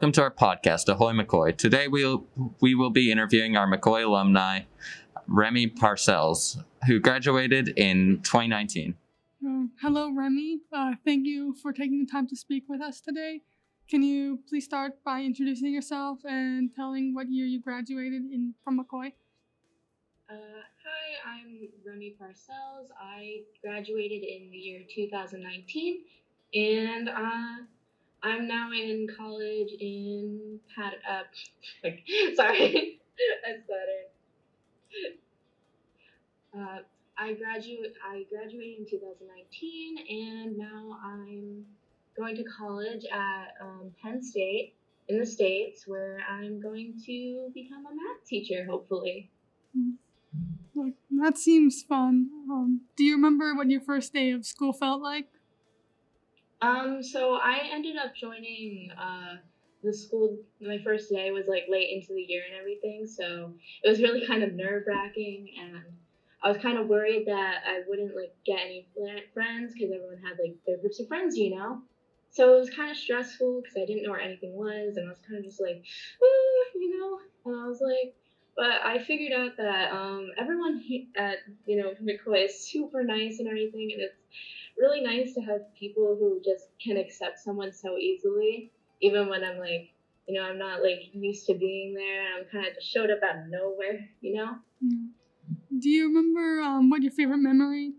Welcome to our podcast, Ahoy McCoy. Today we'll, we will be interviewing our McCoy alumni, Remi Parcells, who graduated in 2019. Uh, hello, Remi. Uh, thank you for taking the time to speak with us today. Can you please start by introducing yourself and telling what year you graduated in from McCoy? Uh, hi, I'm Remi Parcells. I graduated in the year 2019, and uh, I'm now in college in Pat. Uh, like, sorry, I stuttered. Uh, I graduate. I graduated in 2019, and now I'm going to college at um, Penn State in the states, where I'm going to become a math teacher, hopefully. That seems fun. Um, do you remember what your first day of school felt like? Um, so I ended up joining uh, the school. My first day was like late into the year and everything, so it was really kind of nerve wracking, and I was kind of worried that I wouldn't like get any friends because everyone had like their groups of friends, you know. So it was kind of stressful because I didn't know where anything was, and I was kind of just like, "Ah," you know. And I was like, but I figured out that um, everyone at you know McCoy is super nice and everything, and it's really nice to have people who just can accept someone so easily, even when I'm like, you know, I'm not like used to being there, and I'm kind of just showed up out of nowhere, you know. Do you remember um, what your favorite memory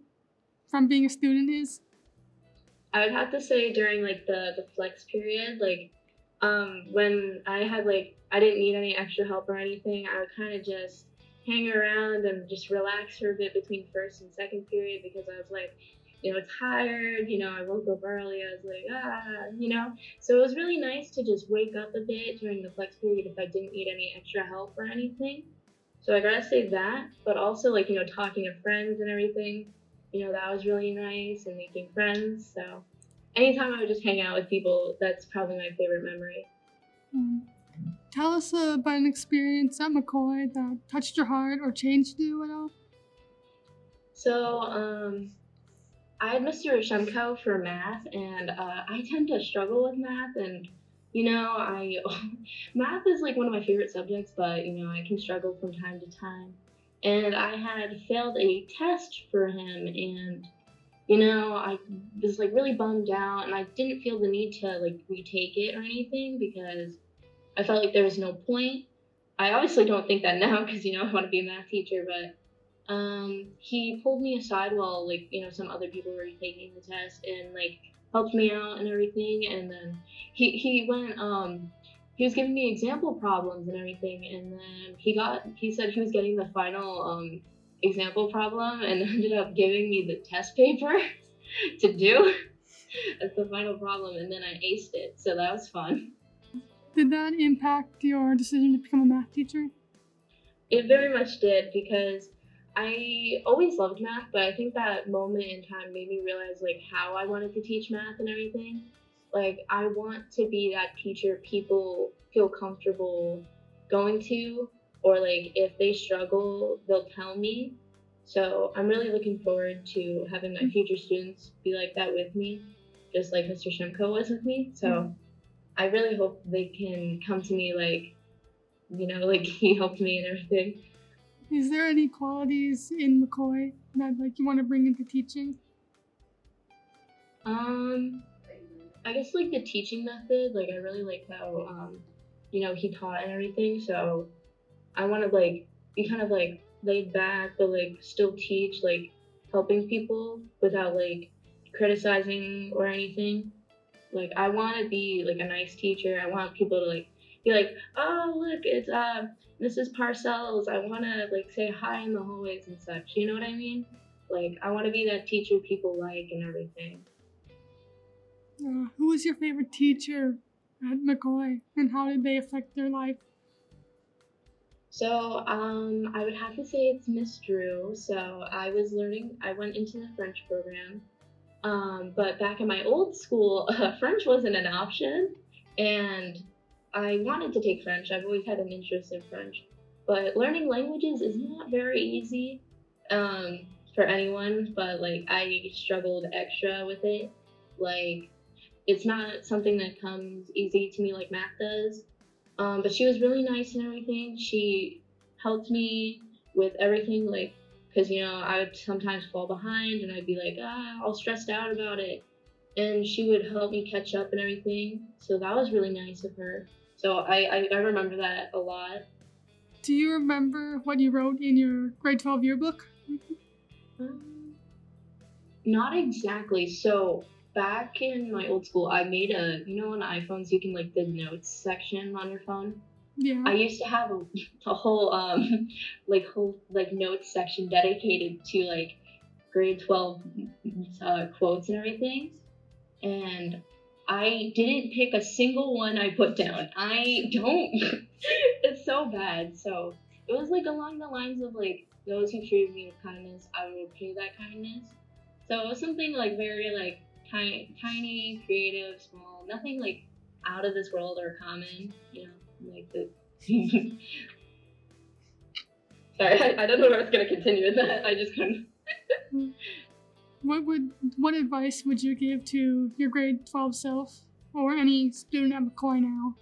from being a student is? I would have to say during like the the flex period, like um, when I had like I didn't need any extra help or anything, I would kind of just hang around and just relax for a bit between first and second period because I was like, you know, tired. You know, I woke up early. I was like, ah, you know. So it was really nice to just wake up a bit during the flex period if I didn't need any extra help or anything. So I gotta say that, but also like you know talking to friends and everything. You know that was really nice and making friends. So anytime I would just hang out with people, that's probably my favorite memory. Um, tell us uh, about an experience at McCoy that touched your heart or changed you at all. So um, I had Mr. Shemko for math, and uh, I tend to struggle with math, and you know, I math is like one of my favorite subjects, but you know, I can struggle from time to time. And I had failed a test for him, and you know, I was like really bummed out, and I didn't feel the need to like retake it or anything because I felt like there was no point. I obviously don't think that now because you know I want to be a math teacher, but um, he pulled me aside while like you know some other people were taking the test and like helped me out and everything and then he he went um he was giving me example problems and everything and then he got he said he was getting the final um example problem and ended up giving me the test paper to do as the final problem and then I aced it so that was fun. Did that impact your decision to become a math teacher? It very much did because I always loved math, but I think that moment in time made me realize like how I wanted to teach math and everything. Like I want to be that teacher people feel comfortable going to or like if they struggle, they'll tell me. So I'm really looking forward to having my future students be like that with me, just like Mr. Shemko was with me. So mm-hmm. I really hope they can come to me like, you know, like he helped me and everything. Is there any qualities in McCoy that like you want to bring into teaching? Um, I guess like the teaching method, like I really like how um, you know, he taught and everything. So I want to like be kind of like laid back, but like still teach, like helping people without like criticizing or anything. Like I want to be like a nice teacher. I want people to like be like, oh look, it's uh Mrs. Parcells. I want to like say hi in the hallways and such. You know what I mean? Like I want to be that teacher people like and everything. Uh, who was your favorite teacher at McCoy, and how did they affect their life? So um, I would have to say it's Miss Drew. So I was learning. I went into the French program, um, but back in my old school, uh, French wasn't an option, and I wanted to take French. I've always had an interest in French, but learning languages is not very easy um, for anyone. But like I struggled extra with it. Like it's not something that comes easy to me like math does. Um, but she was really nice and everything. She helped me with everything, like, because, you know, I would sometimes fall behind and I'd be like, ah, all stressed out about it. And she would help me catch up and everything. So that was really nice of her. So I, I, I remember that a lot. Do you remember what you wrote in your grade 12 yearbook? Um, not exactly. So back in my old school, I made a you know on iPhones you can like the notes section on your phone. Yeah. I used to have a, a whole um like whole like notes section dedicated to like grade twelve uh, quotes and everything, and I didn't pick a single one I put down. I don't. it's so bad. So it was like along the lines of like those who treat me with kindness, I will repay that kindness. So it was something like very like tiny, tiny, creative, small, nothing like out of this world or common. You know, like the. Sorry, I, I don't know where I was gonna continue with that. I just couldn't. What would what advice would you give to your grade 12 self or any student at McCoy now?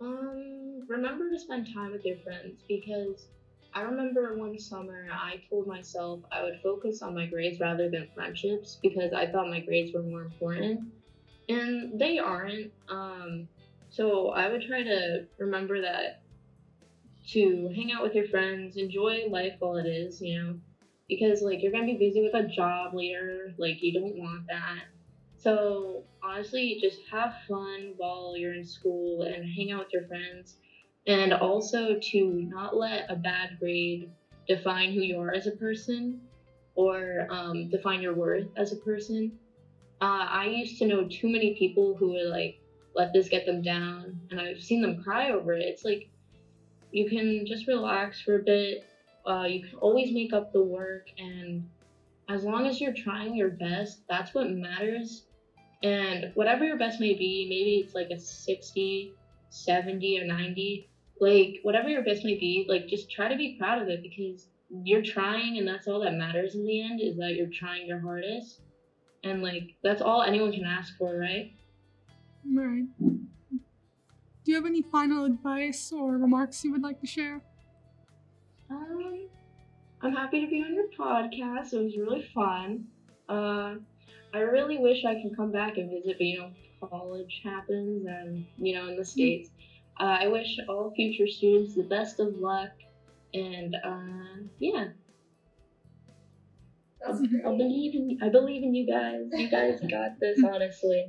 Um, remember to spend time with your friends because I remember one summer I told myself I would focus on my grades rather than friendships because I thought my grades were more important. And they aren't. Um, so I would try to remember that to hang out with your friends, enjoy life while it is, you know, because like you're gonna be busy with a job later, like you don't want that. So honestly, just have fun while you're in school and hang out with your friends and also to not let a bad grade define who you are as a person or um, define your worth as a person. Uh, I used to know too many people who would like let this get them down, and I've seen them cry over it. It's like you can just relax for a bit. Uh, you can always make up the work, and as long as you're trying your best, that's what matters. And whatever your best may be, maybe it's like a 60, 70, or 90 like whatever your best may be like just try to be proud of it because you're trying and that's all that matters in the end is that you're trying your hardest and like that's all anyone can ask for right Right. Do you have any final advice or remarks you would like to share? Um i'm happy to be on your podcast. It was really fun. Uh i really wish i can come back and visit but you know college happens and you know in the states. Uh, I wish all future students the best of luck, and uh, yeah, I believe in I believe in you guys. You guys got this, honestly.